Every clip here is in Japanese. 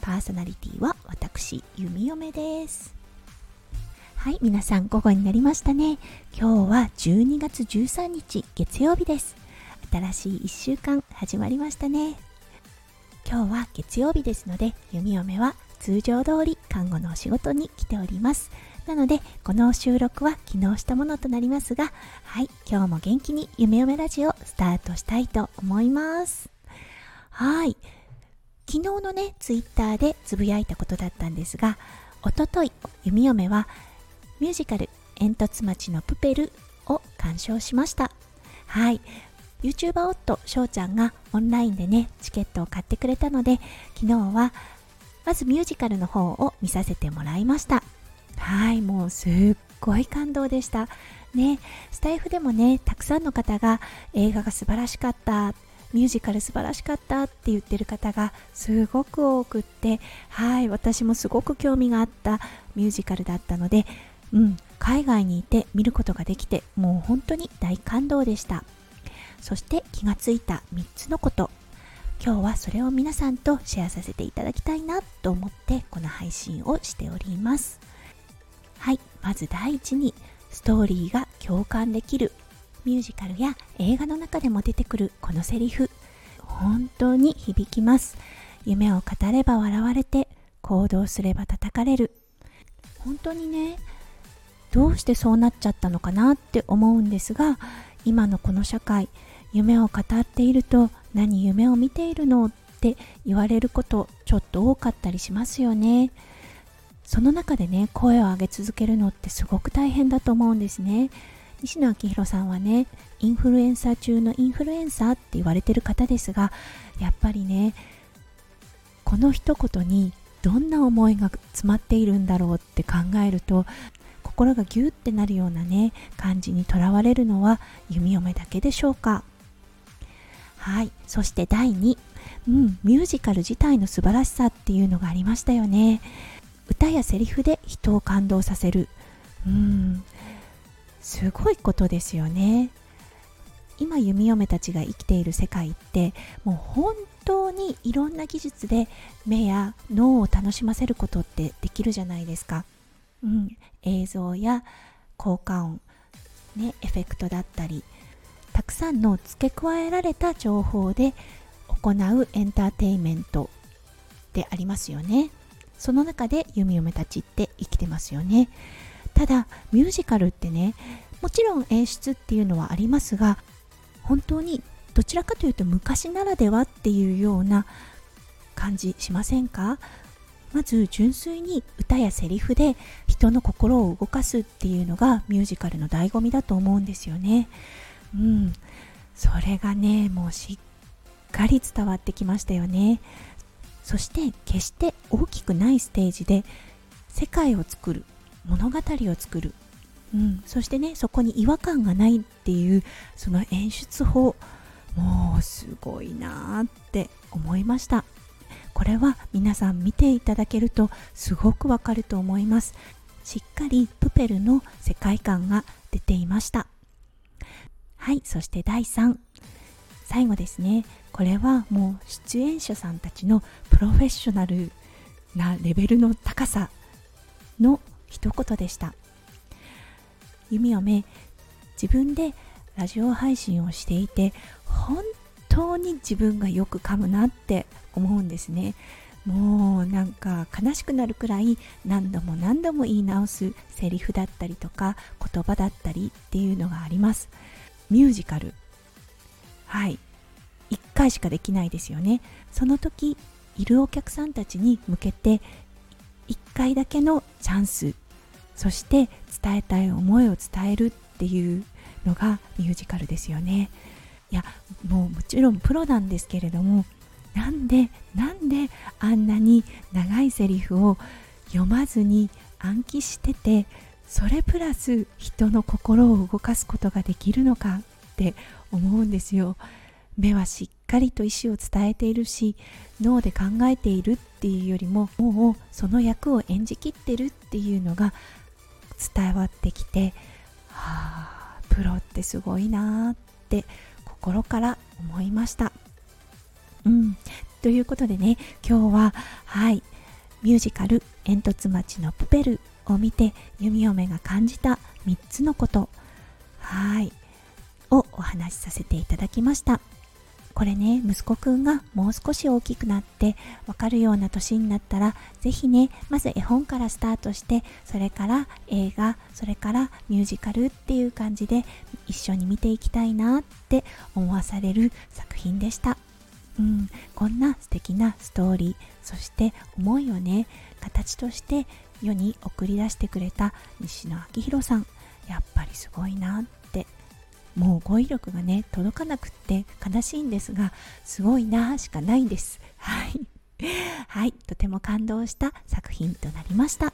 パーソナリティは私弓嫁です。はい皆さん午後になりましたね。今日は12月13日月曜日です。新しい1週間始まりましたね。今日は月曜日ですので弓嫁は通常通り看護のお仕事に来ております。なのでこの収録は昨日したものとなりますがはい今日も元気に夢嫁ラジオスタートしたいと思います。はい昨日のね、ツイッターでつぶやいたことだったんですが、おととい、弓嫁はミュージカル煙突町のプペルを鑑賞しました。はい。YouTuber 夫、翔ちゃんがオンラインでね、チケットを買ってくれたので、昨日はまずミュージカルの方を見させてもらいました。はい、もうすっごい感動でした。ね、スタイフでもね、たくさんの方が映画が素晴らしかったミュージカル素晴らしかったって言ってる方がすごく多くってはい私もすごく興味があったミュージカルだったのでうん海外にいて見ることができてもう本当に大感動でした。そして気がついた3つのこと。今日はそれを皆さんとシェアさせていただきたいなと思ってこの配信をしております。はいまず第一にストーリーが共感できるミュージカルや映画の中でも出てくるこのセリフ本当に響きます。夢を語れば笑われて行動すれば叩かれる。本当にねどうしてそうなっちゃったのかなって思うんですが今のこの社会夢を語っていると何夢を見ているのって言われることちょっと多かったりしますよね。その中でね声を上げ続けるのってすごく大変だと思うんですね。西野昭弘さんはねインフルエンサー中のインフルエンサーって言われてる方ですがやっぱりねこの一言にどんな思いが詰まっているんだろうって考えると心がギューってなるようなね感じにとらわれるのは弓嫁だけでしょうか。はい。そして第2うんミュージカル自体の素晴らしさっていうのがありましたよね。歌やセリフで人を感動させる。うん。すごいことですよね。今弓嫁たちが生きている世界ってもう本当にいろんな技術で目や脳を楽しませることってできるじゃないですか、うん、映像や効果音、ね、エフェクトだったりたくさんの付け加えられた情報で行うエンターテインメントでありますよね。その中で弓嫁たちって生きてますよね。ただミュージカルってねもちろん演出っていうのはありますが本当にどちらかというと昔ならではっていうような感じしませんか？まず純粋に歌やセリフで人の心を動かすっていうのがミュージカルの醍醐味だと思うんですよね。うん、それがねもうしっかり伝わってきましたよね。そして決して大きくないステージで世界を作る物語を作る、うん、そしてねそこに違和感がないっていうその演出法もうすごいなって思いました。これは皆さん見ていただけるとすごくわかると思います。しっかりプペルの世界観が出ていました。はいそして第3最後ですね。これはもう出演者さんたちのプロフェッショナルなレベルの高さの一言でした。弓嫁自分でラジオ配信をしていて本当に自分がよく噛むなって思うんですね。もうなんか悲しくなるくらい何度も何度も言い直すセリフだったりとか言葉だったりっていうのがあります。ミュージカル。はい。1回しかできないですよね。その時いるお客さんたちに向けて1回だけのチャンス。そして伝えたい思いを伝えるっていうのがミュージカルですよね。いやもうもちろんプロなんですけれどもなんでなんであんなに長いセリフを読まずに暗記しててそれプラス人の心を動かすことができるのかって思うんですよ。目はしっかりと意思を伝えているし脳で考えているっていうよりももうその役を演じきってるっていうのが伝わってきてはあプロってすごいなーって心から思いました。うん。ということでね今日ははいミュージカル「煙突町のプペル」を見て弓嫁が感じた3つのことはいをお話しさせていただきました。これね息子くんがもう少し大きくなってわかるような年になったら是非ねまず絵本からスタートしてそれから映画それからミュージカルっていう感じで一緒に見ていきたいなって思わされる作品でした。うん、こんな素敵なストーリーそして思いをね形として世に送り出してくれた西野昭弘さん。やっぱりすごいなってもう語彙力がね届かなくって悲しいんですがすごいなしかないんです。はい。はい。とても感動した作品となりました。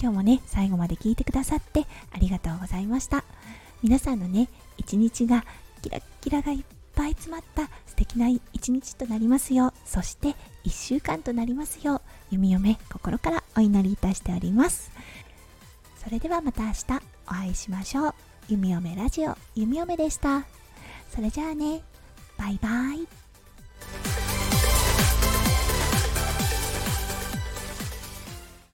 今日もね最後まで聞いてくださってありがとうございました。皆さんのね一日がキラキラがいっぱい詰まった素敵な一日となりますよう。そして1週間となりますよう。弓嫁心からお祈りいたしております。それではまた明日お会いしましょう。弓嫁ラジオ弓嫁でした。それじゃあね。バイバイ。